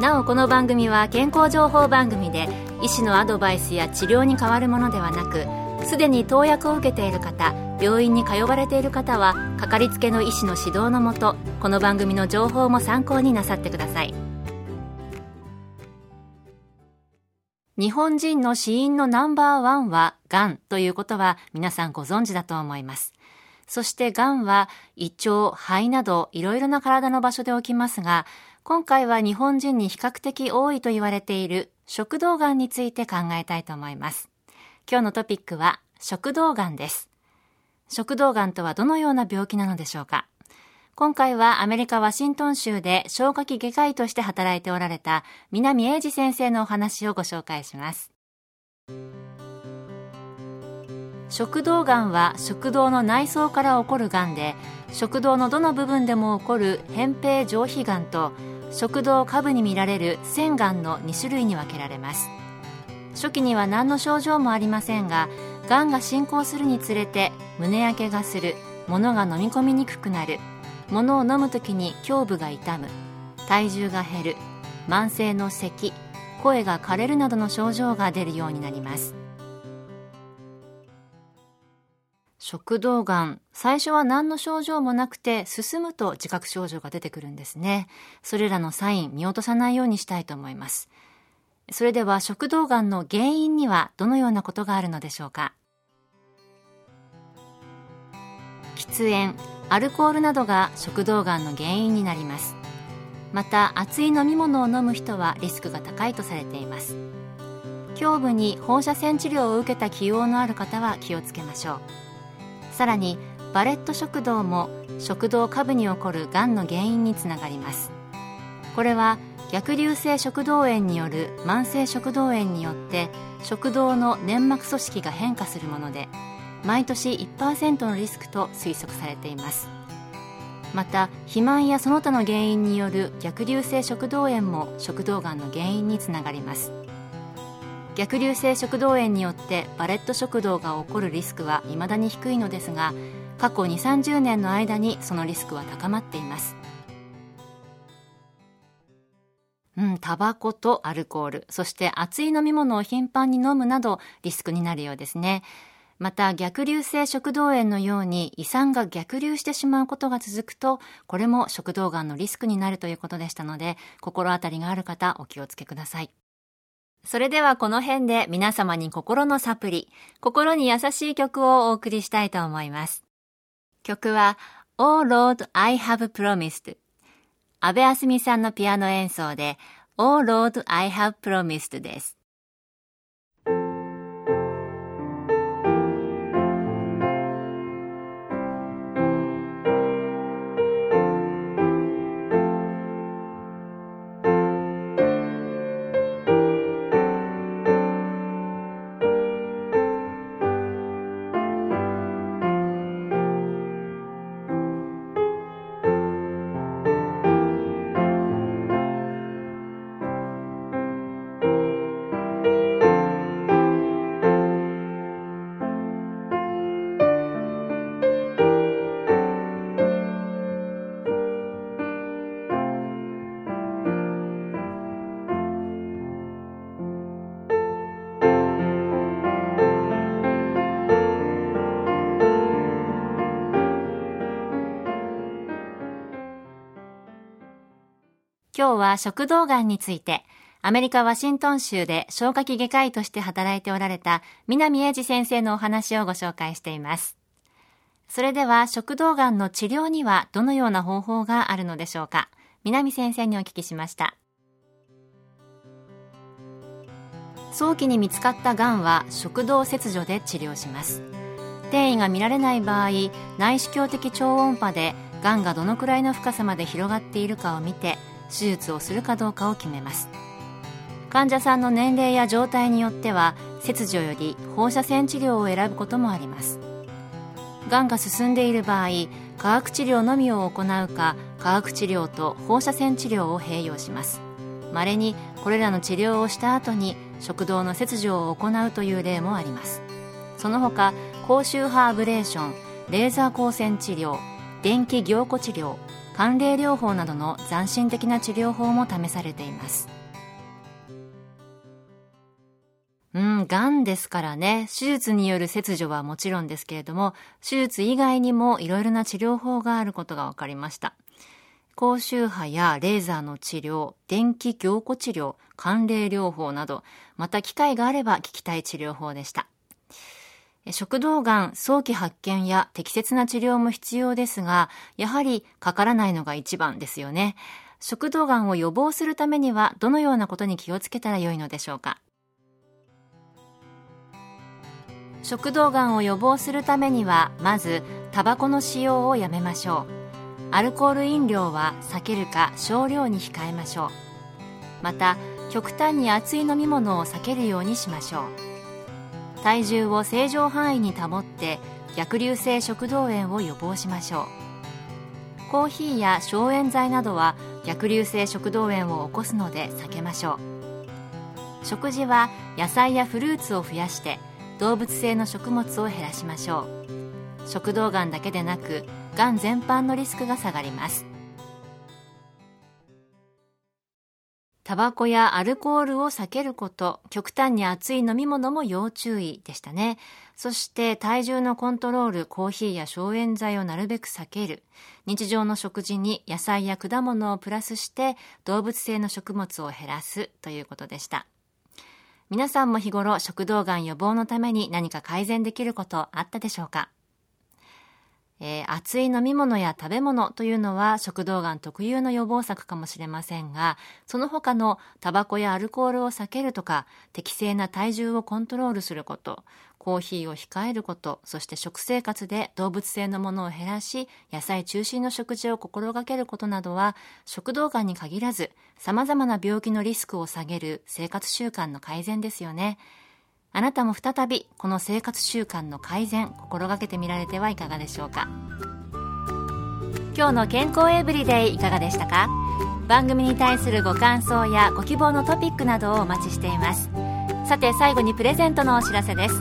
なおこの番組は健康情報番組で医師のアドバイスや治療に変わるものではなくすでに投薬を受けている方病院に通われている方はかかりつけの医師の指導のもとこの番組の情報も参考になさってください。日本人の死因のナンバーワンはがんということは皆さんご存知だと思います。そしてがんは胃腸、肺などいろいろな体の場所で起きますが今回は日本人に比較的多いと言われている食道がんについて考えたいと思います。今日のトピックは食道がんです。食道がんとはどのような病気なのでしょうか今回はアメリカ・ワシントン州で消化器外科医として働いておられた南英二先生のお話をご紹介します。食道がんは食道の内臓から起こるがんで食道のどの部分でも起こる扁平上皮がんと食道下部に見られる腺がんの2種類に分けられます。初期には何の症状もありませんががんが進行するにつれて胸焼けがする物が飲み込みにくくなる物を飲む時に胸部が痛む体重が減る慢性の咳声が枯れるなどの症状が出るようになります。食道がん最初は何の症状もなくて進むと自覚症状が出てくるんですね。それらのサイン見落とさないようにしたいと思います。それでは食道がんの原因にはどのようなことがあるのでしょうか？喫煙アルコールなどが食道がんの原因になります。また熱い飲み物を飲む人はリスクが高いとされています。胸部に放射線治療を受けた起用のある方は気をつけましょう。さらにバレット食道も食道下部に起こるがんの原因につながります。これは逆流性食道炎による慢性食道炎によって食道の粘膜組織が変化するもので毎年1%のリスクと推測されています。また肥満やその他の原因による逆流性食道炎も食道がんの原因につながります。逆流性食道炎によってバレット食道が起こるリスクは未だに低いのですが過去2 3 0年の間にそのリスクは高まっていますうん、タバコとアルコール、そして熱い飲み物を頻繁に飲むなどリスクになるようですね。また逆流性食道炎のように胃酸が逆流してしまうことが続くと、これも食道がんのリスクになるということでしたので、心当たりがある方お気をつけください。それではこの辺で皆様に心のサプリ、心に優しい曲をお送りしたいと思います。曲は Oh Lord I Have Promised 安部あすみさんのピアノ演奏で Oh Lord I Have Promised です。今日は食道がんについて、アメリカ・ワシントン州で消化器外科医として働いておられた南英二先生のお話をご紹介しています。それでは食道がんの治療にはどのような方法があるのでしょうか？南先生にお聞きしました。早期に見つかったがんは食道切除で治療します。転移が見られない場合、内視鏡的超音波でがんがどのくらいの深さまで広がっているかを見て手術をするかどうかを決めます。患者さんの年齢や状態によっては切除より放射線治療を選ぶこともあります。がんが進んでいる場合化学治療のみを行うか化学治療と放射線治療を併用します。まれにこれらの治療をした後に食道の切除を行うという例もあります。その他高周波アブレーションレーザー光線治療電気凝固治療寒冷療法などの斬新的な治療法も試されていますうん、癌ですからね、手術による切除はもちろんですけれども、手術以外にもいろいろな治療法があることが分かりました。高周波やレーザーの治療、電気凝固治療、寒冷療法など、また機会があれば聞きたい治療法でした。食道がん早期発見や適切な治療も必要ですが、やはりかからないのが一番ですよね。食道がんを予防するためにはどのようなことに気をつけたらよいのでしょうか。食道がんを予防するためにはまずタバコの使用をやめましょうアルコール飲料は避けるか少量に控えましょうまた極端に熱い飲み物を避けるようにしましょう体重を正常範囲に保って逆流性食道炎を予防しましょう。コーヒーや消炎剤などは逆流性食道炎を起こすので避けましょう。食事は野菜やフルーツを増やして動物性の食物を減らしましょう。食道がんだけでなくがん全般のリスクが下がります。タバコやアルコールを避けること極端に熱い飲み物も要注意でしたね。そして体重のコントロールコーヒーや消炎剤をなるべく避ける。日常の食事に野菜や果物をプラスして動物性の食物を減らすということでした。皆さんも日頃食道がん予防のために何か改善できることあったでしょうか？えー、熱い飲み物や食べ物というのは食道がん特有の予防策かもしれませんが、その他のタバコやアルコールを避けるとか、適正な体重をコントロールすること、コーヒーを控えること、そして食生活で動物性のものを減らし、野菜中心の食事を心がけることなどは、食道がんに限らず、様々な病気のリスクを下げる生活習慣の改善ですよね。あなたも再びこの生活習慣の改善、心がけてみられてはいかがでしょうか。今日の健康エブリデイいかがでしたか？番組に対するご感想やご希望のトピックなどをお待ちしています。さて最後にプレゼントのお知らせです。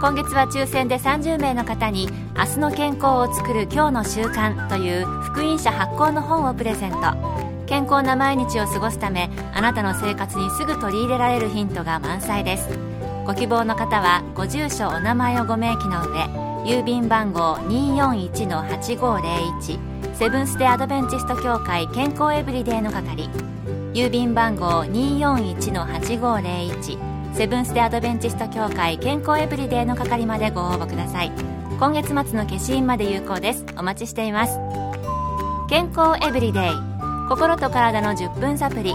今月は抽選で30名の方に明日の健康を作る今日の習慣という福音社発行の本をプレゼント健康な毎日を過ごすためあなたの生活にすぐ取り入れられるヒントが満載ですご希望の方はご住所お名前をご明記の上郵便番号241-8501セブンス・デ・アドベンチスト協会健康エブリデイの係郵便番号241-8501セブンス・デ・アドベンチスト協会健康エブリデイの係までご応募ください。今月末の消印まで有効です。お待ちしています。健康エブリデイ心と体の10分サプリ